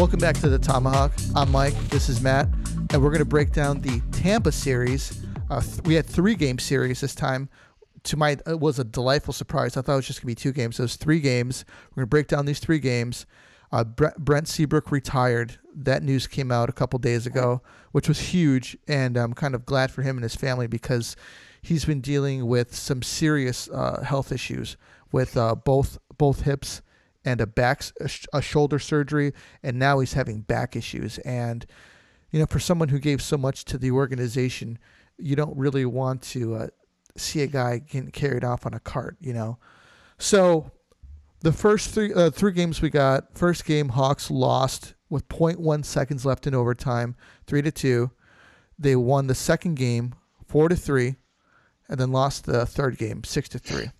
Welcome back to the Tomahawk. I'm Mike. This is Matt, and we're going to break down the Tampa series. Uh, th- we had three game series this time. To my, it was a delightful surprise. I thought it was just going to be two games. Was three games. We're going to break down these three games. Uh, Brent, Brent Seabrook retired. That news came out a couple days ago, which was huge, and I'm kind of glad for him and his family because he's been dealing with some serious uh, health issues with uh, both both hips and a back a, sh- a shoulder surgery, and now he's having back issues. And you know, for someone who gave so much to the organization, you don't really want to uh, see a guy getting carried off on a cart. You know, so the first three uh, three games we got. First game, Hawks lost with 0.1 seconds left in overtime, three to two. They won the second game, four to three, and then lost the third game, six to three.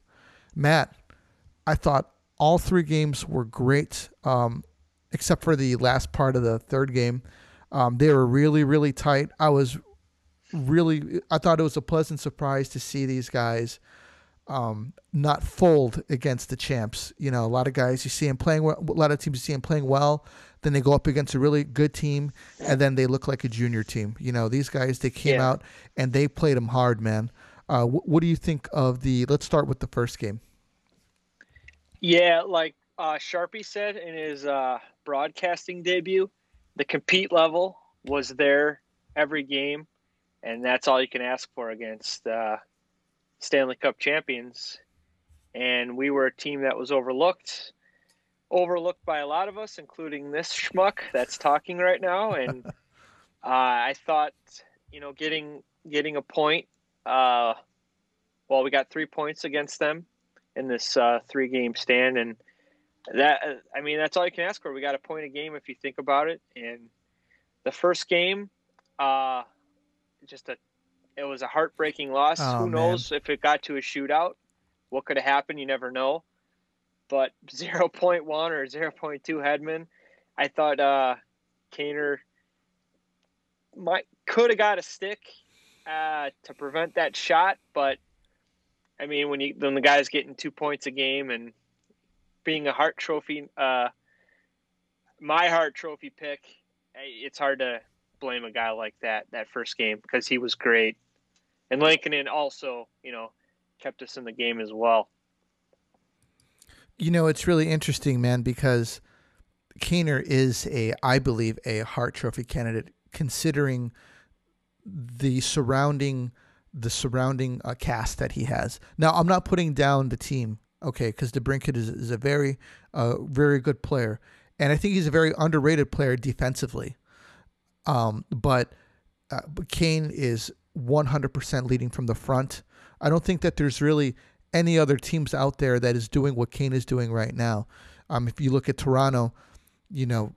Matt, I thought all three games were great, um, except for the last part of the third game. Um, they were really, really tight. I was really, I thought it was a pleasant surprise to see these guys um, not fold against the champs. You know, a lot of guys you see them playing well, a lot of teams you see them playing well, then they go up against a really good team, and then they look like a junior team. You know, these guys they came Yeah. out and they played them hard, man. Uh, wh- what do you think of the? Let's start with the first game. Yeah, like uh, Sharpie said in his uh, broadcasting debut, the compete level was there every game, and that's all you can ask for against uh, Stanley Cup champions. And we were a team that was overlooked, overlooked by a lot of us, including this schmuck that's talking right now. And uh, I thought, you know, getting getting a point. Uh, well, we got three points against them in this uh, three game stand and that i mean that's all you can ask for. We got a point a game if you think about it. And the first game uh just a it was a heartbreaking loss. Oh, who man. knows if it got to a shootout? What could have happened? You never know. But 0.1 or 0.2 Hedman i thought uh Kaner might could have got a stick uh, to prevent that shot, but I mean, when you when the guy's getting two points a game and being a Hart Trophy, uh, my Hart Trophy pick, it's hard to blame a guy like that that first game because he was great, and Lincoln also, you know, kept us in the game as well. You know, it's really interesting, man, because Kaner is a, I believe, a Hart Trophy candidate, considering the surrounding, the surrounding uh, cast that he has. Now, I'm not putting down the team, okay, because DeBrincat is, is a very, uh, very good player, and I think he's a very underrated player defensively. Um, but, uh, Kane is 100% leading from the front. I don't think that there's really any other teams out there that is doing what Kane is doing right now. Um, if you look at Toronto, you know,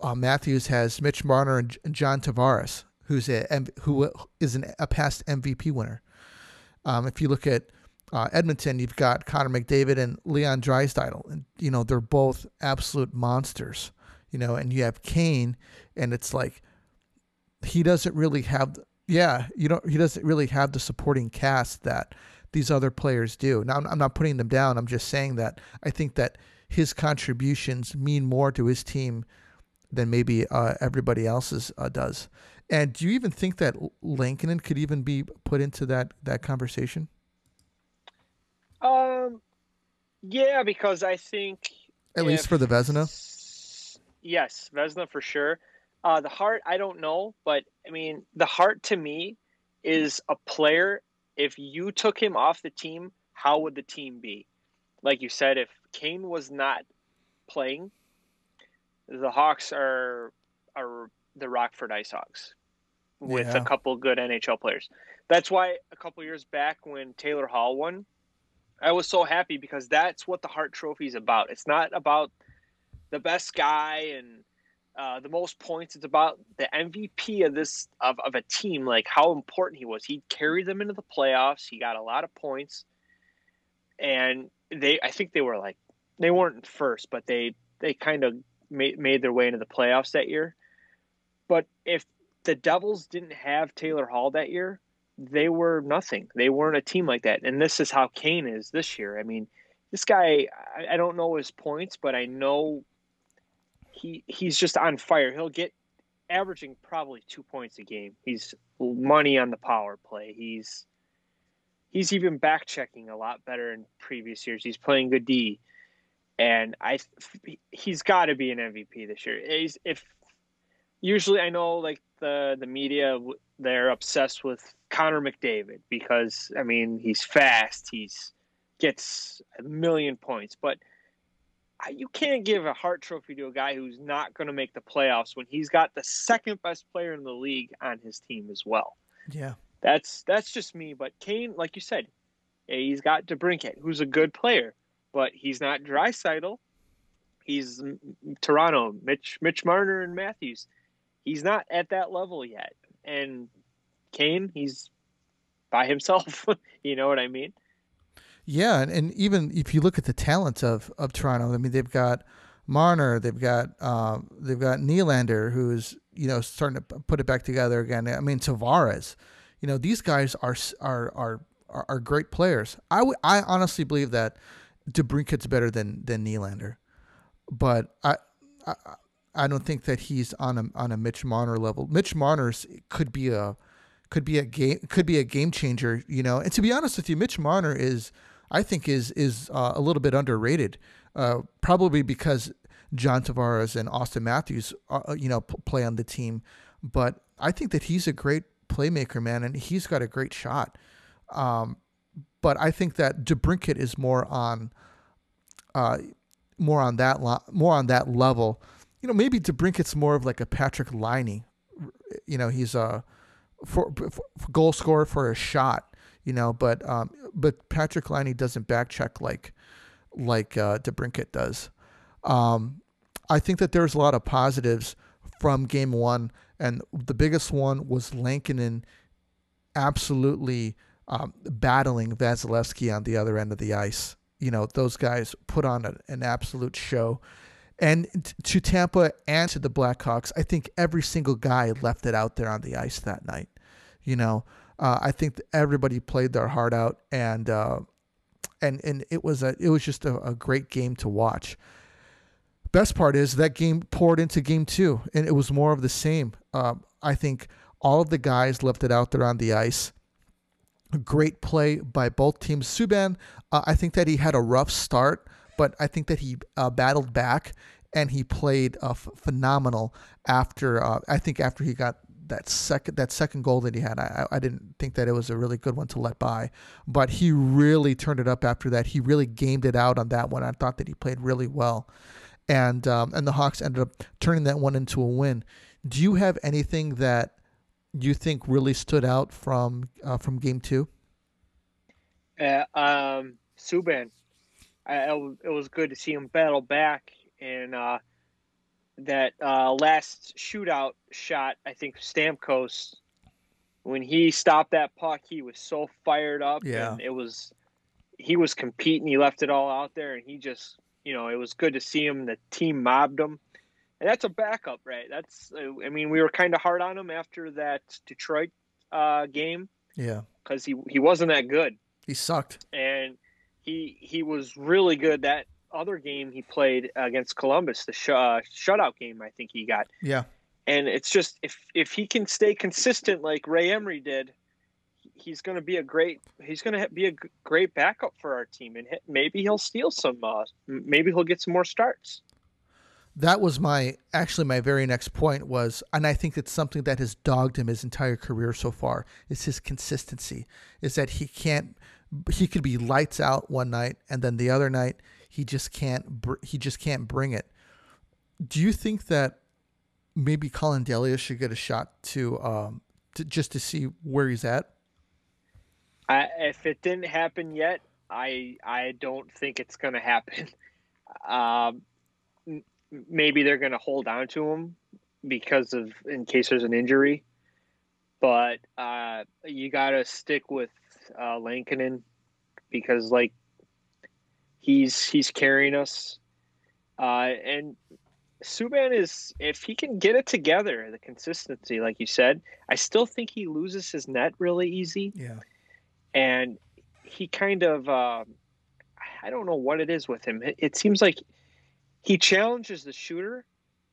uh, Matthews has Mitch Marner and John Tavares, who's a who is an, a past MVP winner. Um, if you look at uh, Edmonton, you've got Connor McDavid and Leon Draisaitl, and you know they're both absolute monsters. You know, and you have Kane, and it's like he doesn't really have. Yeah, you know, he doesn't really have the supporting cast that these other players do. Now, I'm, I'm not putting them down. I'm just saying that I think that his contributions mean more to his team than maybe uh, everybody else's uh, does. And do you even think that Lankinen could even be put into that that conversation? Um, yeah, because I think At least for the Vezina? Yes, Vezina for sure. Uh, the Hart, I don't know, but I mean, the Hart to me is a player. If you took him off the team, how would the team be? Like you said, if Kane was not playing, the Hawks are are the Rockford IceHogs with Yeah. a couple good NHL players. That's why a couple years back when Taylor Hall won, I was so happy because that's what the Hart Trophy is about. It's not about the best guy and uh, the most points. It's about the MVP of this of, of a team, like how important he was. He carried them into the playoffs. He got a lot of points, and they I think they were like they weren't first, but they they kind of made made their way into the playoffs that year. But if the Devils didn't have Taylor Hall that year, they were nothing. They weren't a team like that. And this is how Kane is this year. I mean, this guy, I, I don't know his points, but I know he he's just on fire. He'll get averaging probably two points a game. He's money on the power play. He's he's even back checking a lot better in previous years. He's playing good D, and I he's got to be an MVP this year. He's, if usually I know like the the media they're obsessed with Connor McDavid because I mean he's fast, he's gets a million points, but you can't give a Hart Trophy to a guy who's not going to make the playoffs when he's got the second best player in the league on his team as well. Yeah, that's that's just me. But Kane, like you said, he's got DeBrincat, who's a good player, but he's not Draisaitl. He's Toronto, Mitch Mitch Marner and Matthews. He's not at that level yet. And Kane, he's by himself. you know what I mean? Yeah, and, and even if you look at the talent of, of Toronto, I mean they've got Marner, they've got um, they've got Nylander, who's you know starting to put it back together again. I mean Tavares, you know these guys are are are are, great players. I, w- I honestly believe that DeBrincat's better than than Nylander, but I, I I don't think that he's on a on a Mitch Marner level. Mitch Marner's could be a could be a game could be a game changer, you know. And to be honest with you, Mitch Marner is I think is is uh, a little bit underrated, uh, probably because John Tavares and Austin Matthews, uh, uh you know, p- play on the team. But I think that he's a great playmaker, man, and he's got a great shot. Um, but I think that DeBrincat is more on, uh, more on that lo- more on that level. You know, maybe DeBrincat's more of like a Patrik Laine. You know, he's a for, for, goal scorer for a shot you know. But um, but Patrik Laine doesn't back check like like uh, DeBrincat does. Um, I think that there's a lot of positives from Game One, and the biggest one was Lankinen absolutely um, battling Vasilevskiy on the other end of the ice. You know, those guys put on a, an absolute show. And to Tampa and to the Blackhawks, I think every single guy left it out there on the ice that night. You know, uh, I think everybody played their heart out, and uh, and and it was a it was just a, a, great game to watch. Best part is that game poured into game two, and it was more of the same. Uh, I think all of the guys left it out there on the ice. Great play by both teams. Subban, uh, I think that he had a rough start, but I think that he uh, battled back and he played uh, f- phenomenal after. Uh, I think after he got that second that second goal that he had, I, I didn't think that it was a really good one to let by, but he really turned it up after that. He really gamed it out on that one. I thought that he played really well, and um, and the Hawks ended up turning that one into a win. Do you have anything that you think really stood out from uh, from Game Two? Uh, um, Subban, I, it was good to see him battle back and. Uh, that uh, last shootout shot, I think Stamkos, when he stopped that puck, he was so fired up. Yeah. And it was, he was competing. He left it all out there, and he just, you know, it was good to see him. The team mobbed him. And that's a backup, right? That's, I mean, we were kind of hard on him after that Detroit uh, game. Yeah. Because he, he wasn't that good. He sucked. And he he was really good that other game he played against Columbus, the sh- uh, shutout game, I think he got. Yeah. And it's just if if he can stay consistent like Ray Emery did, he's going to be a great he's going to be a great backup for our team, and maybe he'll steal some. Uh, maybe he'll get some more starts. That was my actually my very next point was, and I think it's something that has dogged him his entire career so far. Is his consistency? Is that he can't he could be lights out one night, and then the other night he just can't br- he just can't bring it. Do you think that maybe Collin Delia should get a shot to um to, just to see where he's at? I, if it didn't happen yet, I I don't think it's going to happen. Um, maybe they're going to hold on to him because of in case there's an injury. But uh, you got to stick with uh, Lankinen because, like, he's he's carrying us. Uh, and Subban is if he can get it together, the consistency, like you said, I still think he loses his net really easy. Yeah, and he kind of uh, I don't know what it is with him. It, it seems like he challenges the shooter,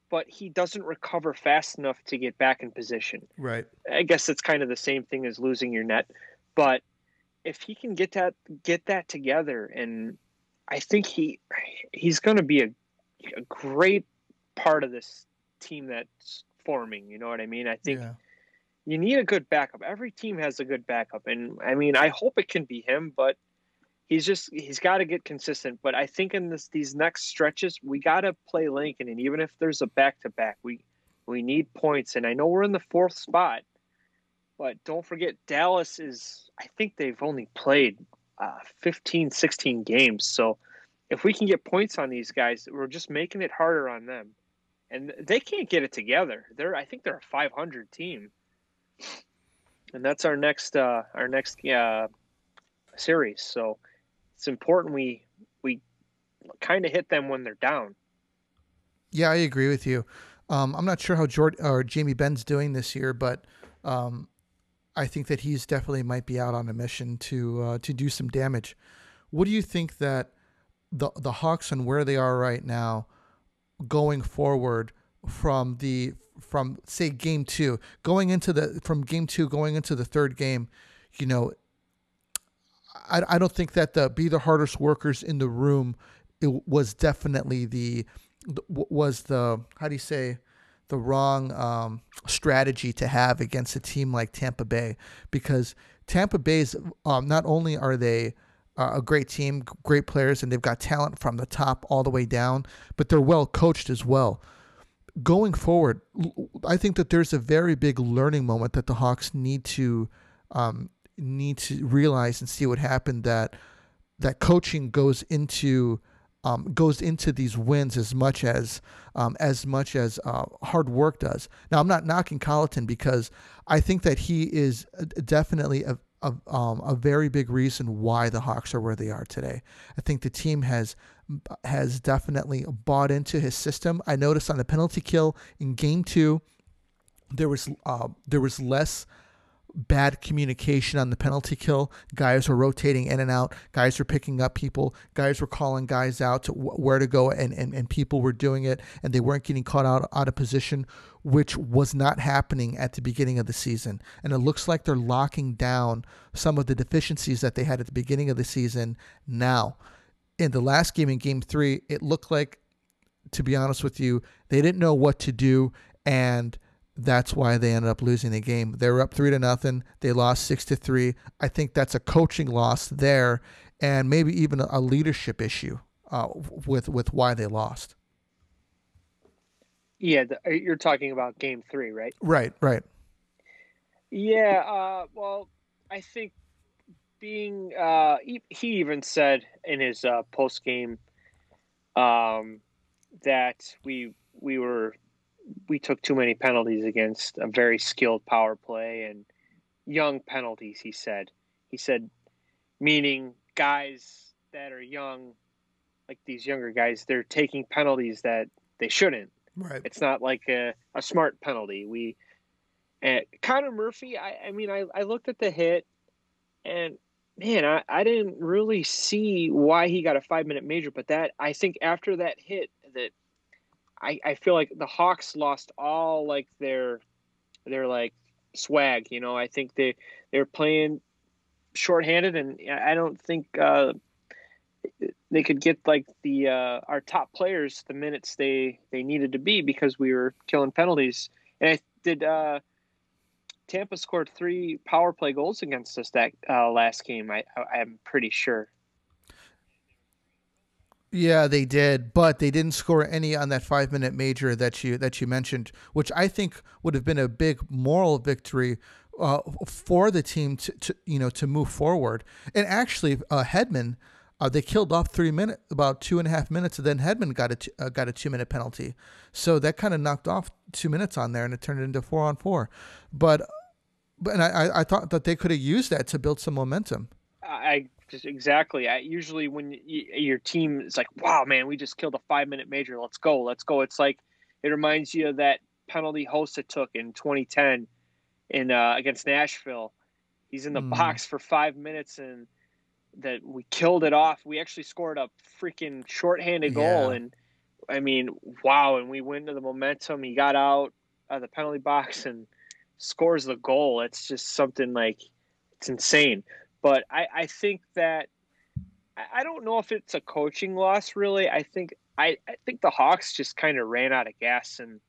but he doesn't recover fast enough to get back in position. Right. I guess it's kind of the same thing as losing your net, but if he can get that get that together, and I think he he's going to be a, a great part of this team that's forming. You know what I mean? I think. Yeah. You need a good backup. Every team has a good backup, and I mean, I hope it can be him. But he's just he's got to get consistent. But I think in this these next stretches, we got to play Lincoln, and even if there's a back to back, we we need points. And I know we're in the fourth spot, but don't forget Dallas is. I think they've only played uh, 15, 16 games. So if we can get points on these guys, we're just making it harder on them. And they can't get it together. They're I think they're a 500 team and that's our next uh, our next uh, series. So it's important we we kind of hit them when they're down. Yeah, I agree with you. Um, I'm not sure how Jordan or Jamie Benn's doing this year, but um, I think that he's definitely might be out on a mission to uh, to do some damage. What do you think that the the Hawks and where they are right now, going forward from the from say game two, going into the from game two going into the third game, you know, I, I don't think that the be the hardest workers in the room it was definitely the was the how do you say the wrong um, strategy to have against a team like Tampa Bay because Tampa Bay's um, not only are they uh, a great team, great players, and they've got talent from the top all the way down, but they're well coached as well going forward, I think that there's a very big learning moment that the Hawks need to um, need to realize and see what happened. That that coaching goes into um, goes into these wins as much as um, as much as uh, hard work does. Now, I'm not knocking Colliton because I think that he is uh, definitely a a, um, a very big reason why the Hawks are where they are today. I think the team has has definitely bought into his system. I noticed on the penalty kill in game two, there was uh, there was less bad communication on the penalty kill. Guys were rotating in and out. Guys were picking up people. Guys were calling guys out to where to go, and, and, and people were doing it, and they weren't getting caught out, out of position, which was not happening at the beginning of the season. And it looks like they're locking down some of the deficiencies that they had at the beginning of the season now in the last game in game three, it looked like, to be honest with you, they didn't know what to do. And that's why they ended up losing the game. They were up three to nothing. They lost six to three. I think that's a coaching loss there, and maybe even a leadership issue uh, with with why they lost. Yeah, the, uh, you're talking about game three, right? Right, right. Yeah. Uh, well, I think being uh, he, he even said in his uh, post game um, that we we were we took too many penalties against a very skilled power play and young penalties. He said he said meaning guys that are young, like these younger guys, they're taking penalties that they shouldn't. Right. It's not like a, a smart penalty. We eh, and Connor Murphy, I, I mean, I, I looked at the hit and man, I, I didn't really see why he got a five minute major, but that I think after that hit that I, I feel like the Hawks lost all like their their like swag, you know. I think they they're playing shorthanded and I don't think uh, they could get like the uh, our top players the minutes they they needed to be because we were killing penalties. And I did uh, Tampa scored three power play goals against us that uh, last game. I, I am pretty sure. Yeah, they did, but they didn't score any on that five minute major that you that you mentioned, which I think would have been a big moral victory uh, for the team to, to, you know to move forward. And actually, uh, Hedman. Uh, they killed off three minutes, about two and a half minutes, and then Hedman got a t- uh, got a two minute penalty, so that kind of knocked off two minutes on there, and it turned it into four on four. But but and I, I thought that they could have used that to build some momentum. I exactly. I usually when you, your team is like, "Wow, man, we just killed a five minute major. Let's go, let's go." It's like it reminds you of that penalty Hossa took in 2010 in uh, against Nashville. He's in the mm. box for five minutes and that we killed it off. We actually scored a freaking shorthanded goal, yeah. and I mean, wow! And we went to the momentum. He got out of the penalty box and scores the goal. It's just something like it's insane. But I, I think that I don't know if it's a coaching loss. Really, I think I, I think the Hawks just kind of ran out of gas. And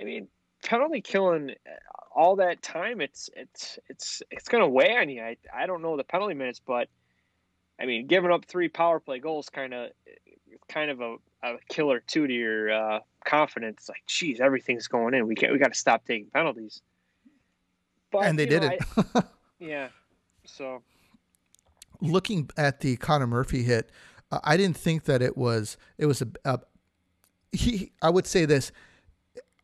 I mean, penalty killing all that time, it's it's it's it's going to weigh on you. I I don't know the penalty minutes, but I mean, giving up three power play goals kind of kind of a, a killer too to your uh, confidence. Like, geez, everything's going in. We can't. We got to stop taking penalties. But, and they did know, it. I, yeah. So, looking at the Connor Murphy hit, uh, I didn't think that it was. It was a, a. He. I would say this.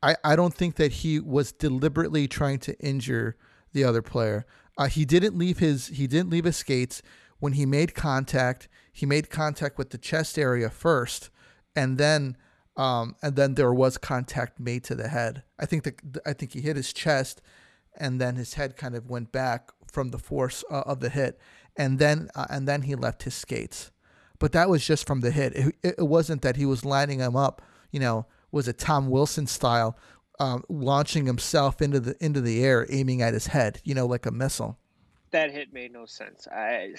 I, I don't think that he was deliberately trying to injure the other player. Uh, he didn't leave his he didn't leave his skates when he made contact, he made contact with the chest area first, and then um, and then there was contact made to the head. I think the I think he hit his chest, and then his head kind of went back from the force uh, of the hit, and then uh, and then he left his skates. But that was just from the hit. It, it wasn't that he was lining him up. You know, was it Tom Wilson style, um, launching himself into the into the air, aiming at his head. You know, like a missile. That hit made no sense. I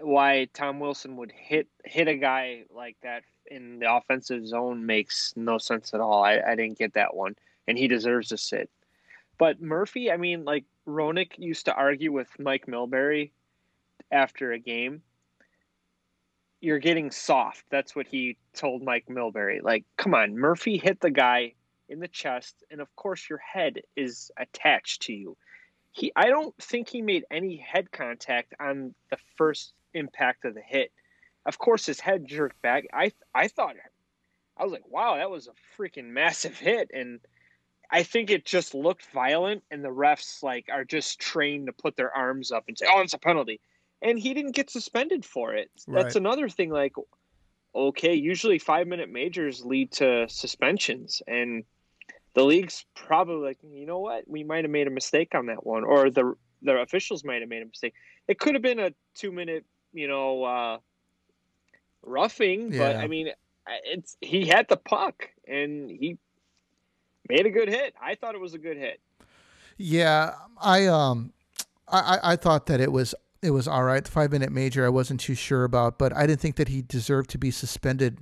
why Tom Wilson would hit hit a guy like that in the offensive zone makes no sense at all. I, I didn't get that one, and he deserves to sit. But Murphy, I mean, like Roenick used to argue with Mike Milbury after a game. You're getting soft. That's what he told Mike Milbury. Like, come on, Murphy hit the guy in the chest, and of course your head is attached to you he I don't think he made any head contact on the first impact of the hit. Of course, his head jerked back. I I thought I was like, wow, that was a freaking massive hit, and I think it just looked violent, and the refs like are just trained to put their arms up and say, oh, it's a penalty, and he didn't get suspended for it. Right. That's another thing. Like, okay, usually five minute majors lead to suspensions, and the league's probably like, you know what, we might have made a mistake on that one, or the the officials might have made a mistake. It could have been a two minute, you know, uh, roughing, yeah. but I mean, it's he had the puck and he made a good hit. I thought it was a good hit. Yeah, I um, I I thought that it was it was all right. The five minute major I wasn't too sure about, but I didn't think that he deserved to be suspended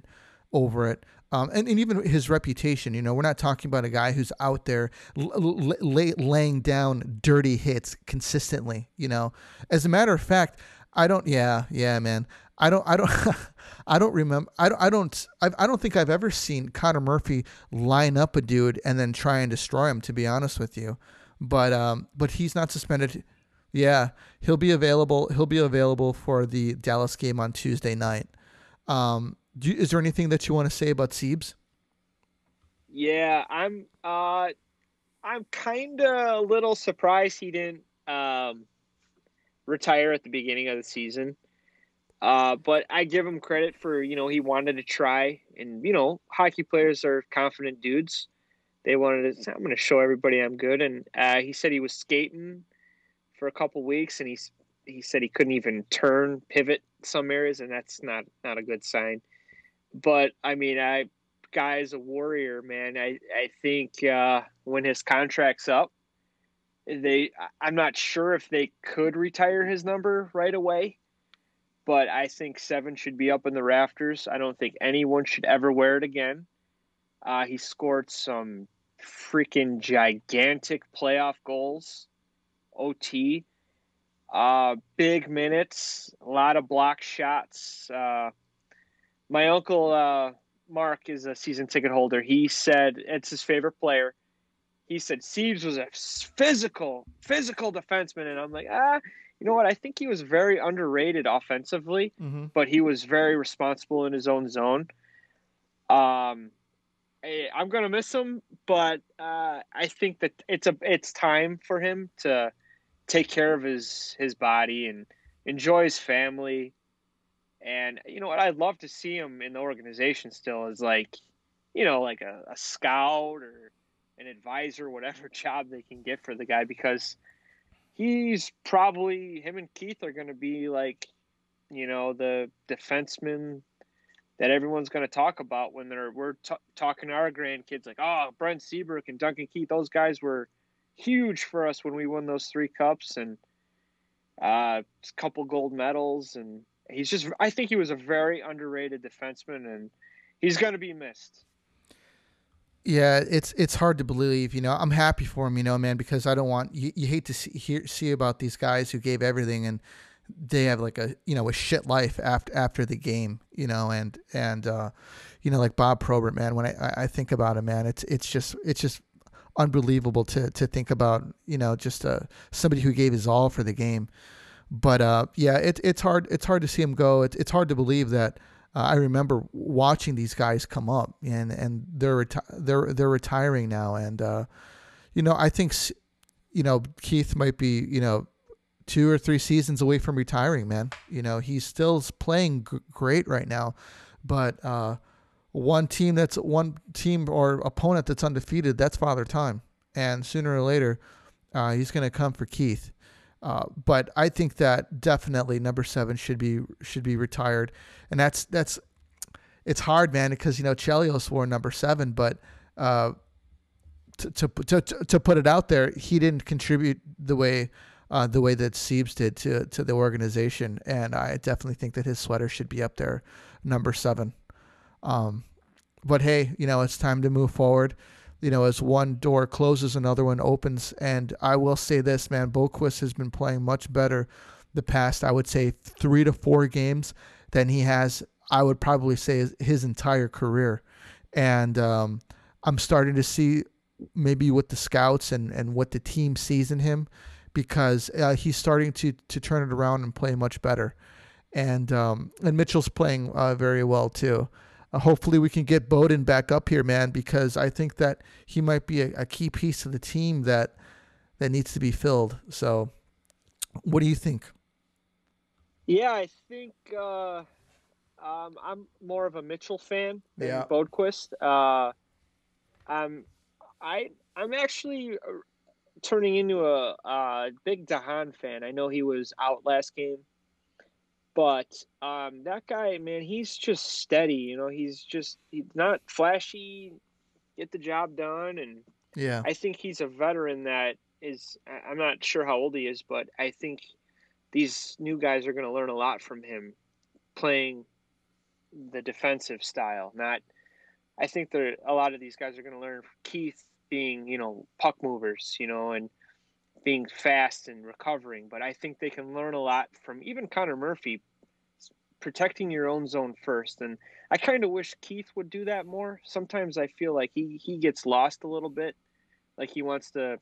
over it. Um, and, and even his reputation, you know, we're not talking about a guy who's out there l- l- laying down dirty hits consistently, you know. As a matter of fact, I don't, yeah, yeah, man. I don't, I don't, I don't remember, I don't, I don't, I've, I don't think I've ever seen Connor Murphy line up a dude and then try and destroy him, to be honest with you. But, um, but he's not suspended. Yeah, he'll be available. He'll be available for the Dallas game on Tuesday night. Um, you, is there anything that you want to say about Siebes? Yeah, I'm. Uh, I'm kind of a little surprised he didn't um, retire at the beginning of the season. Uh, but I give him credit for you know he wanted to try, and you know hockey players are confident dudes. They wanted to. Say, I'm going to show everybody I'm good, and uh, he said he was skating for a couple weeks, and he's he said he couldn't even turn, pivot some areas, and that's not not a good sign but I mean, I guy's a warrior, man. I I think uh, when his contract's up, they I'm not sure if they could retire his number right away, but I think seven should be up in the rafters. I don't think anyone should ever wear it again. Uh, he scored some freaking gigantic playoff goals, OT, uh, big minutes, a lot of block shots. Uh, my uncle uh, Mark is a season ticket holder. He said it's his favorite player. He said Siebes was a physical, physical defenseman, and I'm like, ah, you know what? I think he was very underrated offensively, mm-hmm. but he was very responsible in his own zone. Um, I, am gonna miss him, but uh, I think that it's a it's time for him to take care of his his body and enjoy his family and you know what? I'd love to see him in the organization still as like, you know, like a, a scout or an advisor, whatever job they can get for the guy, because he's probably him and Keith are going to be like, you know, the defenseman that everyone's going to talk about when they're we're t- talking to our grandkids like oh Brent Seabrook and Duncan Keith those guys were huge for us when we won those three cups and uh, a couple gold medals and he's just I think he was a very underrated defenseman and he's going to be missed. Yeah, it's it's hard to believe. You know, I'm happy for him. You know, man, because I don't want you. You hate to see hear, see about these guys who gave everything and they have like a you know a shit life after after the game. You know, and and uh, you know like Bob Probert, man. When I I think about him, man, it's it's just it's just unbelievable to to think about. You know, just uh, somebody who gave his all for the game. But uh, yeah, it's it's hard it's hard to see him go. It's it's hard to believe that uh, I remember watching these guys come up, and and they're reti- they're they're retiring now, and uh, you know I think you know Keith might be you know two or three seasons away from retiring, man. You know he's still playing g- great right now, but uh, one team that's one team or opponent that's undefeated, that's Father Time, and sooner or later uh, he's going to come for Keith. Uh, but I think that definitely number seven should be should be retired, and that's that's it's hard, man, because you know Chelios wore number seven, but uh, to, to, to to put it out there, he didn't contribute the way uh, the way that Siebes did to to the organization, and I definitely think that his sweater should be up there, number seven. Um, but hey, you know it's time to move forward you know, as one door closes, another one opens. And I will say this, man, Boqvist has been playing much better the past, I would say, three to four games than he has, I would probably say, his entire career. And um, I'm starting to see maybe what the scouts and, and what the team sees in him because uh, he's starting to, to turn it around and play much better. And um, and Mitchell's playing uh, very well too. Uh, hopefully, we can get Beaudin back up here, man, because I think that he might be a, a key piece of the team that that needs to be filled. So, what do you think? Yeah, I think uh, um, I'm more of a Mitchell fan than yeah. Uh, um, I I'm actually uh, turning into a, a big de Haan fan. I know he was out last game but um, that guy, man, he's just steady. You know, he's just he's not flashy, get the job done, and yeah, I think he's a veteran that is. I'm not sure how old he is, but I think these new guys are going to learn a lot from him, playing the defensive style. Not, I think there a lot of these guys are going to learn Keith being, you know, puck movers, you know, and being fast and recovering. But I think they can learn a lot from even Connor Murphy protecting your own zone first. And I kind of wish Keith would do that more. Sometimes I feel like he, he gets lost a little bit. Like he wants to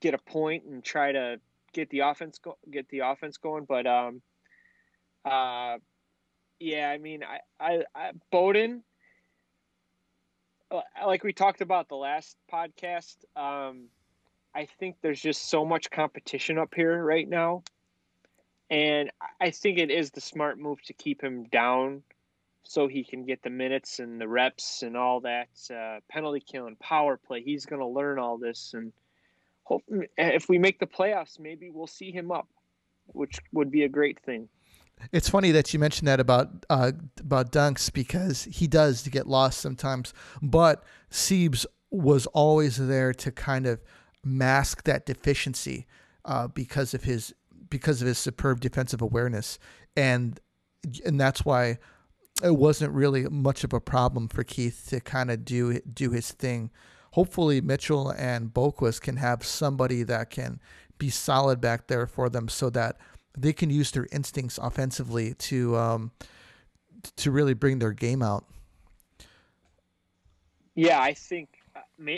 get a point and try to get the offense go, get the offense going. But um, uh, yeah, I mean, I, I, I Beaudin, uh, like we talked about the last podcast, um, I think there's just so much competition up here right now. And I think it is the smart move to keep him down so he can get the minutes and the reps and all that uh, penalty kill and power play. He's going to learn all this. And hope if we make the playoffs, maybe we'll see him up, which would be a great thing. It's funny that you mentioned that about uh, about Dunks because he does get lost sometimes, but Siebes was always there to kind of mask that deficiency uh, because of his because of his superb defensive awareness, and and that's why it wasn't really much of a problem for Keith to kind of do do his thing. Hopefully, Mitchell and Boqvist can have somebody that can be solid back there for them, so that they can use their instincts offensively to um, to really bring their game out. Yeah, I think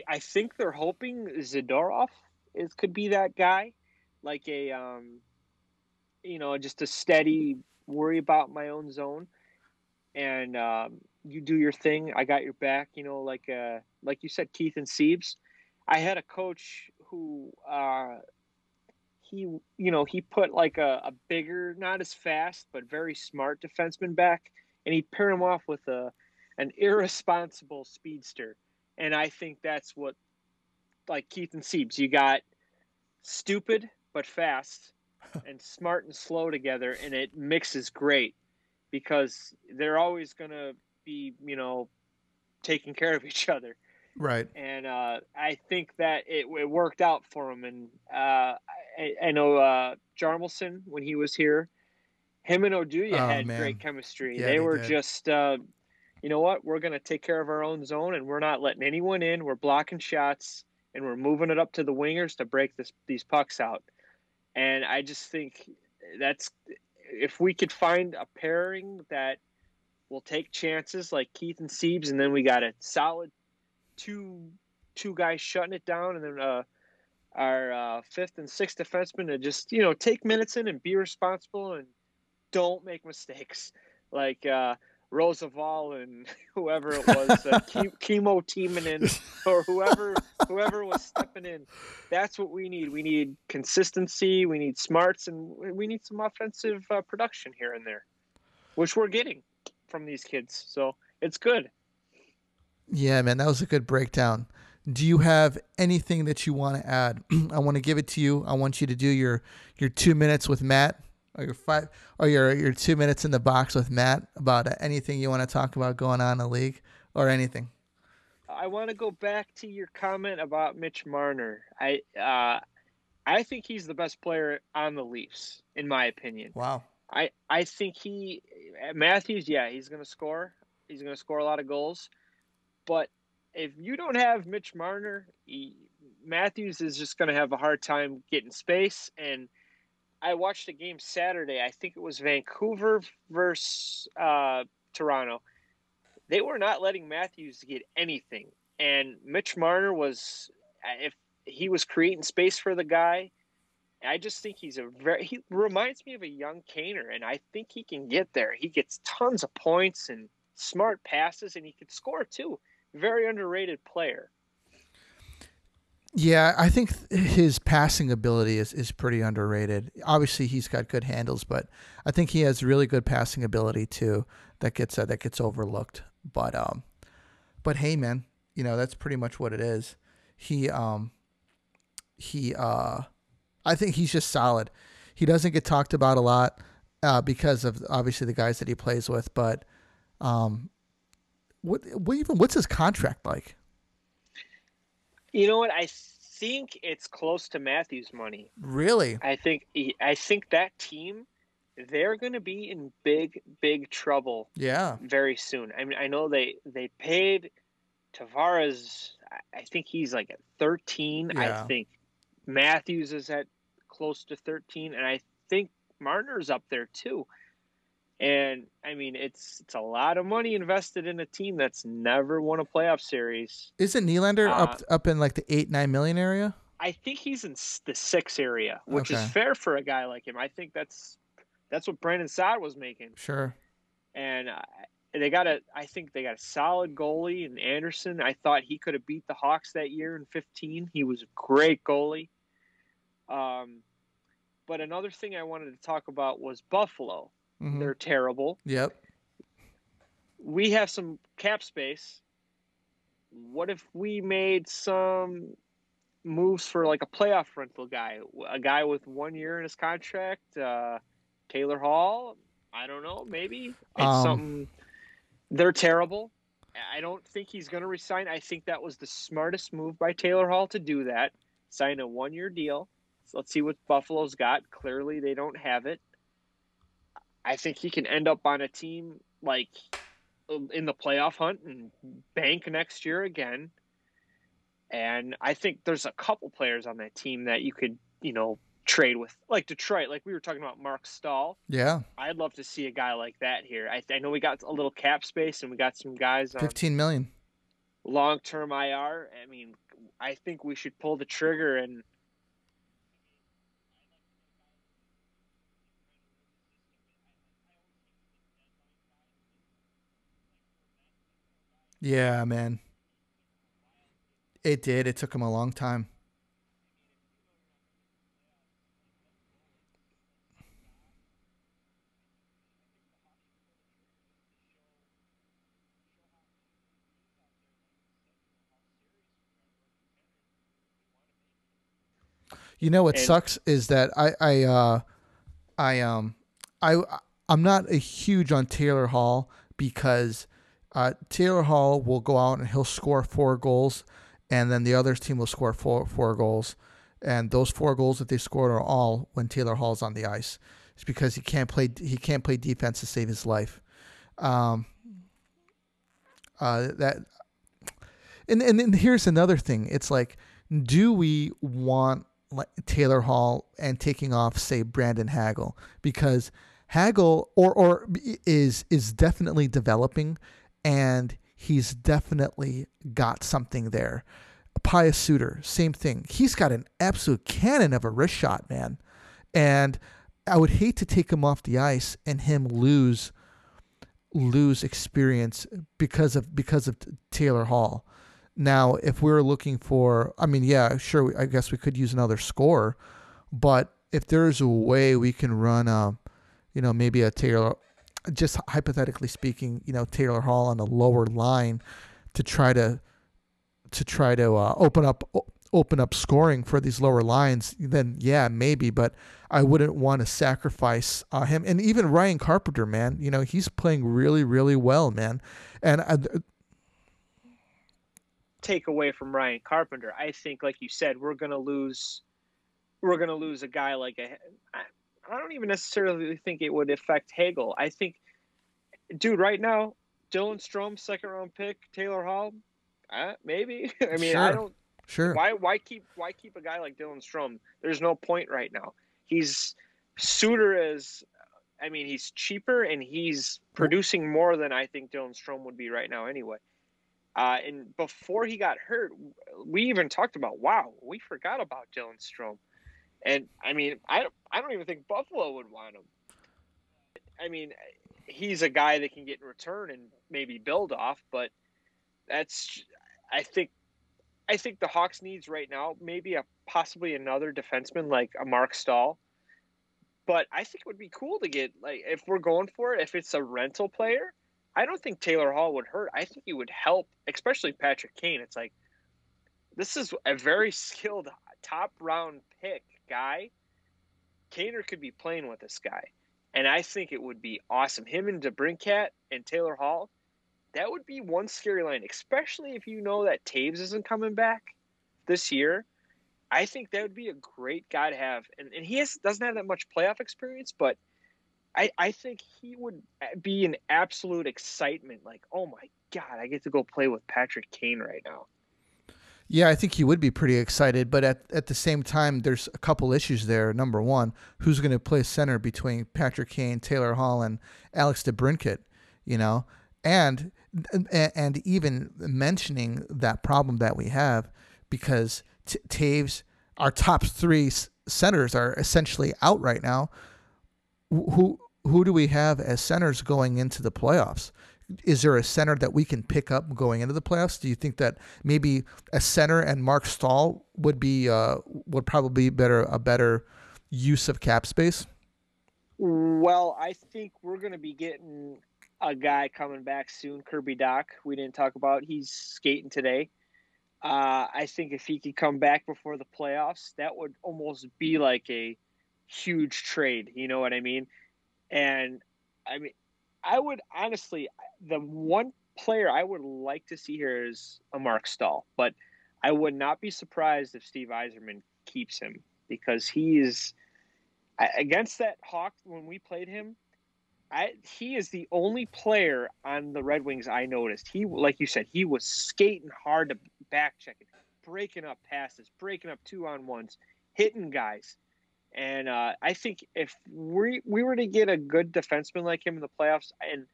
I think they're hoping Zadorov is could be that guy, like a um, you know just a steady worry about my own zone, and um, you do your thing. I got your back. You know, like uh, like you said, Keith and Siebes. I had a coach who uh, he you know he put like a, a bigger, not as fast but very smart defenseman back, and he paired him off with a an irresponsible speedster and I think that's what, like Keith and Siebes, you got stupid but fast, and smart and slow together, and it mixes great because they're always going to be, you know, taking care of each other. Right. And uh, I think that it, it, worked out for him. And uh, I, I, know uh, Hjalmarsson, when he was here, him and Oduya oh, had man. great chemistry. Yeah, they, they, were did. just, uh, you know what? We're going to take care of our own zone, and we're not letting anyone in. We're blocking shots, and we're moving it up to the wingers to break this, these pucks out. And I just think that's if we could find a pairing that will take chances like Keith and Siebes, and then we got a solid two two guys shutting it down, and then uh, our uh, fifth and sixth defenseman to just you know take minutes in and be responsible and don't make mistakes like uh, Roosevelt and whoever it was, uh, chemo teaming in or whoever whoever was stepping in. That's what we need. We need consistency. We need smarts, and we need some offensive uh, production here and there, which we're getting from these kids. So it's good. Yeah, man, that was a good breakdown. Do you have anything that you want to add? I want to give it to you. I want you to do your your two minutes with Matt, or your five, or your your two minutes in the box with Matt about anything you want to talk about going on in the league or anything. I want to go back to your comment about Mitch Marner. I uh, I think he's the best player on the Leafs, in my opinion. Wow. I I think he Matthews. Yeah, he's going to score. He's going to score a lot of goals. But if you don't have Mitch Marner, he, Matthews is just going to have a hard time getting space. And I watched a game Saturday. I think it was Vancouver versus uh, Toronto. They were not letting Matthews get anything, and Mitch Marner was if he was creating space for the guy. I just think he's a very he reminds me of a young Kaner, and I think he can get there. He gets tons of points and smart passes, and he could score too very underrated player. Yeah, I think his passing ability is, is pretty underrated. Obviously, he's got good handles, but I think he has really good passing ability too. That gets uh, that gets overlooked. But um, but hey, man, you know that's pretty much what it is. He um, he uh, I think he's just solid. He doesn't get talked about a lot uh, because of obviously the guys that he plays with, but um, what, what even what's his contract like? You know what? I think it's close to Matthews' money. Really? I think I think that team they're going to be in big big trouble. Yeah. Very soon. I mean, I know they they paid Tavares. I think he's like at 13. Yeah. I think Matthews is at close to 13, and I think Marner's up there too. And I mean, it's it's a lot of money invested in a team that's never won a playoff series. Isn't Nylander uh, up up in like the eight nine million area? I think he's in the six area, which okay. is fair for a guy like him. I think that's that's what Brandon Saad was making. Sure. And uh, they got a, I think they got a solid goalie in Andersen. I thought he could have beat the Hawks that year in 15. He was a great goalie. Um, but another thing I wanted to talk about was Buffalo. Mm-hmm. They're terrible. Yep. We have some cap space. What if we made some moves for like a playoff rental guy, a guy with one year in his contract, uh, Taylor Hall? I don't know. Maybe it's um, something. They're terrible. I don't think he's going to resign. I think that was the smartest move by Taylor Hall to do that. Sign a one year deal. So let's see what Buffalo's got. Clearly, they don't have it. I think he can end up on a team like in the playoff hunt and bank next year again. And I think there's a couple players on that team that you could, you know, trade with, like Detroit, like we were talking about Marc Staal. Yeah. I'd love to see a guy like that here. I, I know we got a little cap space and we got some guys on 15 million long term IR. I mean, I think we should pull the trigger and Yeah, man. It did. It took him a long time. You know what and, sucks is that I I uh I um I I'm not a huge on Taylor Hall because uh, Taylor Hall will go out and he'll score four goals, and then the other team will score four four goals, and those four goals that they scored are all when Taylor Hall's on the ice. It's because he can't play he can't play defense to save his life. Um, uh, that and, and and here's another thing. It's like, do we want Taylor Hall and taking off, say, Brandon Hagel? Because Hagel or or is is definitely developing, and he's definitely got something there. Pius Suter, same thing. He's got an absolute cannon of a wrist shot, man. And I would hate to take him off the ice and him lose lose experience because of because of Taylor Hall. Now, if we're looking for, I mean, yeah, sure, I guess we could use another score, but if there's a way we can run, a, you know, maybe a Taylor, just hypothetically speaking, you know, Taylor Hall on a lower line to try to to try to uh, open up open up scoring for these lower lines, then yeah, maybe. But I wouldn't want to sacrifice uh, him. And even Ryan Carpenter, man, you know, he's playing really, really well, man. And I, take away from Ryan Carpenter. I think, like you said, we're gonna lose. We're gonna lose a guy like a. I, don't even necessarily think it would affect Hagel. I think, dude, right now, Dylan Strome, second round pick, Taylor Hall, uh, maybe. I mean, sure. I don't. Sure. Why? Why keep? Why keep a guy like Dylan Strome? There's no point right now. He's Suter is. I mean, he's cheaper and he's producing more than I think Dylan Strome would be right now. Anyway. Uh, and before he got hurt, we even talked about, wow, we forgot about Dylan Strome. And I mean, I, I don't even think Buffalo would want him. I mean, he's a guy that can get in return and maybe build off, but that's, I think, I think the Hawks needs right now maybe a possibly another defenseman like a Marc Staal. But I think it would be cool to get like if we're going for it, if it's a rental player, I don't think Taylor Hall would hurt. I think he would help, especially Patrick Kane. It's like this is a very skilled top round pick guy. Kaner could be playing with this guy. And I think it would be awesome. Him and DeBrincat and Taylor Hall, that would be one scary line, especially if you know that Toews isn't coming back this year. I think that would be a great guy to have. And, and he has, doesn't have that much playoff experience, but – I, I think he would be an absolute excitement. Like, oh my God, I get to go play with Patrick Kane right now. Yeah, I think he would be pretty excited, but at, at the same time, there's a couple issues there. Number one, who's going to play center between Patrick Kane, Taylor Hall, and Alex DeBrincat? You know, and and even mentioning that problem that we have because T- Toews, our top three centers are essentially out right now. Who who do we have as centers going into the playoffs? Is there a center that we can pick up going into the playoffs? Do you think that maybe a center and Marc Staal would be uh, would probably be better a better use of cap space? Well, I think we're going to be getting a guy coming back soon, Kirby Dach. We didn't talk about. He's skating today. Uh, I think if he could come back before the playoffs, that would almost be like a huge trade. You know what I mean? And I mean, I would honestly, the one player I would like to see here is a Marc Staal, but I would not be surprised if Steve Yzerman keeps him because he is against that Hawk when we played him. I, he is the only player on the Red Wings I noticed. He, like you said, he was skating hard to back breaking up passes, breaking up two on ones, hitting guys. And uh, I think if we we were to get a good defenseman like him in the playoffs, and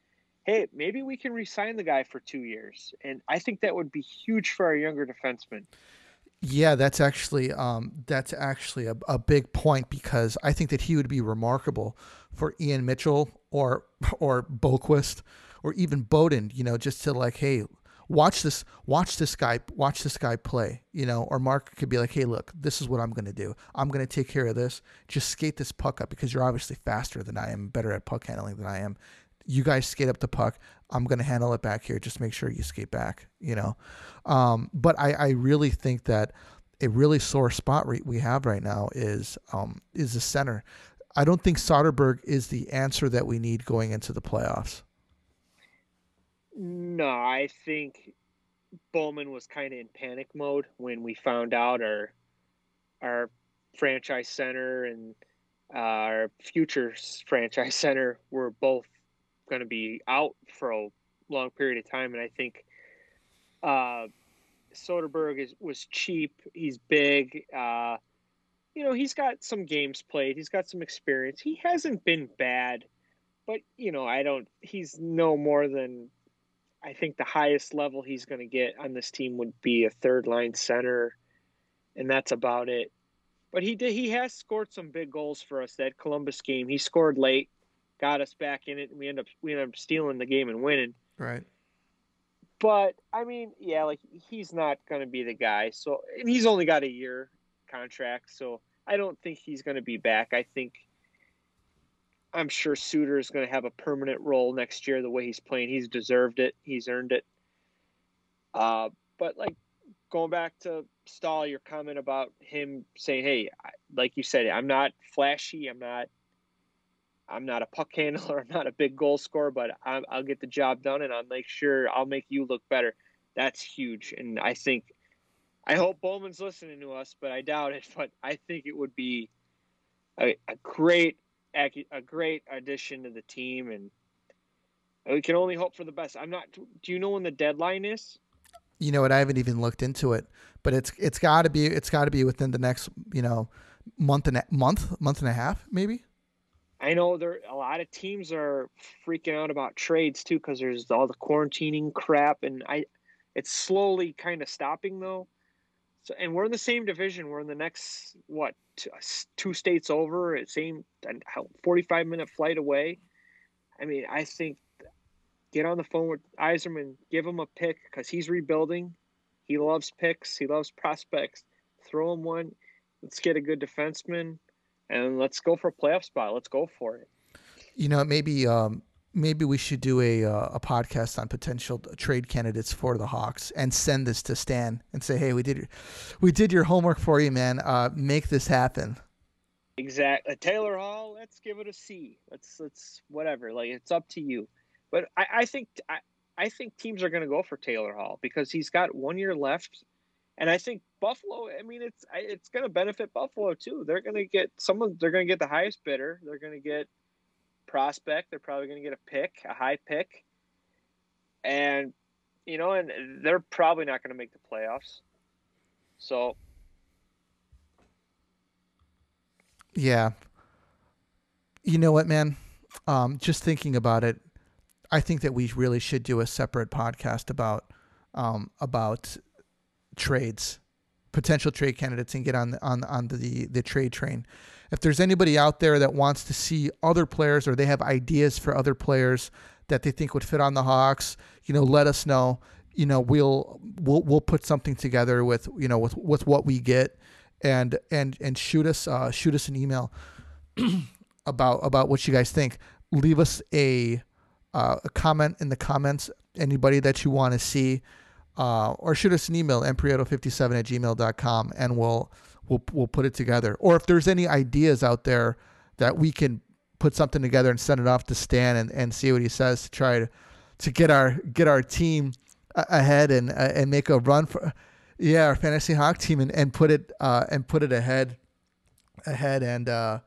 hey, maybe we can resign the guy for two years, and I think that would be huge for our younger defensemen. Yeah, that's actually um, that's actually a, a big point because I think that he would be remarkable for Ian Mitchell or or Boqvist or even Beaudin. You know, just to like, hey, watch this watch this guy watch this guy play you know or mark could be like hey look this is what i'm going to do i'm going to take care of this just skate this puck up because you're obviously faster than i am better at puck handling than i am you guys skate up the puck. I'm going to handle it back here. Just make sure you skate back you know? Um, but I, I really think that a really sore spot we have right now is um, is the center. I don't think Soderberg is the answer that we need going into the playoffs. No, I think Bowman was kind of in panic mode when we found out our our franchise center and uh, our future franchise center were both going to be out for a long period of time, and I think uh, Soderberg is was cheap. He's big. Uh, you know, he's got some games played. He's got some experience. He hasn't been bad, but you know, I don't. He's no more than. I think the highest level he's going to get on this team would be a third line center, and that's about it. But he did. He has scored some big goals for us that Columbus game. He scored late, got us back in it, and we end up we end up stealing the game and winning. Right. But I mean, yeah, like he's not going to be the guy. So, and he's only got a year contract, so I don't think he's going to be back. I think I'm sure Suter is going to have a permanent role next year. The way he's playing, he's deserved it. He's earned it. Uh, but like going back to Staal, your comment about him saying, "Hey, like you said, I'm not flashy. I'm not. I'm not a puck handler. I'm not a big goal scorer, but i will get the job done, and I'll make sure I'll make you look better." That's huge, and I think I hope Bowman's listening to us, but I doubt it. But I think it would be a, a great a great addition to the team, and we can only hope for the best. I'm not. Do you know when the deadline is? You know what? I haven't even looked into it, but it's it's got to be it's got to be within the next you know month and a, month month and a half maybe. I know there a lot of teams are freaking out about trades too because there's all the quarantining crap, and I it's slowly kind of stopping though. So, and we're in the same division. We're in the next what two, uh, two states over. Uh, same forty-five minute flight away. I mean, I think get on the phone with Yzerman, give him a pick because he's rebuilding. He loves picks. He loves prospects. Throw him one. Let's get a good defenseman, and let's go for a playoff spot. Let's go for it. You know, maybe um, maybe we should do a uh, a podcast on potential trade candidates for the Hawks and send this to Stan and say, "Hey, we did your, we did your homework for you, man. Uh, make this happen." Exactly, Taylor Hall. Let's give it a C. Let's let's whatever. Like it's up to you. But I, I think I, I think teams are going to go for Taylor Hall because he's got one year left, and I think Buffalo. I mean, it's it's going to benefit Buffalo too. They're going to get someone. They're going to get the highest bidder. They're going to get prospect. They're probably going to get a pick, a high pick, and you know, and they're probably not going to make the playoffs. So, yeah, you know what, man? Um, just thinking about it, I think that we really should do a separate podcast about um, about trades, potential trade candidates, and get on the, on on the the trade train if there's anybody out there that wants to see other players or they have ideas for other players that they think would fit on the Hawks, you know, let us know. You know, we'll we'll we'll put something together with you know with with what we get, and and and shoot us uh, shoot us an email about about what you guys think. Leave us a uh, a comment in the comments. Anybody that you want to see, uh, or shoot us an email, mprieto57 at gmail.com, and we'll we'll we'll put it together. Or if there's any ideas out there that we can put something together and send it off to Stan and, and see what he says to try to to get our get our team ahead and uh, and make a run for yeah our fantasy hawk team and, and put it uh, and put it ahead ahead and uh,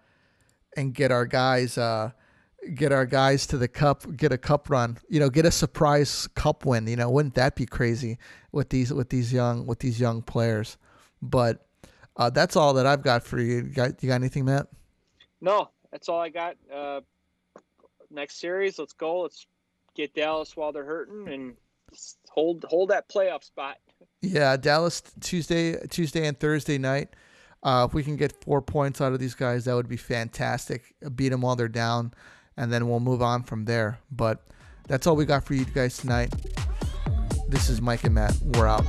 and get our guys uh, get our guys to the cup get a cup run you know get a surprise cup win you know wouldn't that be crazy with these with these young with these young players but uh, that's all that I've got for you. You got, you got anything, Matt? No, that's all I got. Uh, next series, let's go. Let's get Dallas while they're hurting and hold hold that playoff spot. Yeah, Dallas Tuesday, Tuesday and Thursday night. Uh, if we can get four points out of these guys, that would be fantastic. Beat them while they're down, and then we'll move on from there. But that's all we got for you guys tonight. This is Mike and Matt. We're out.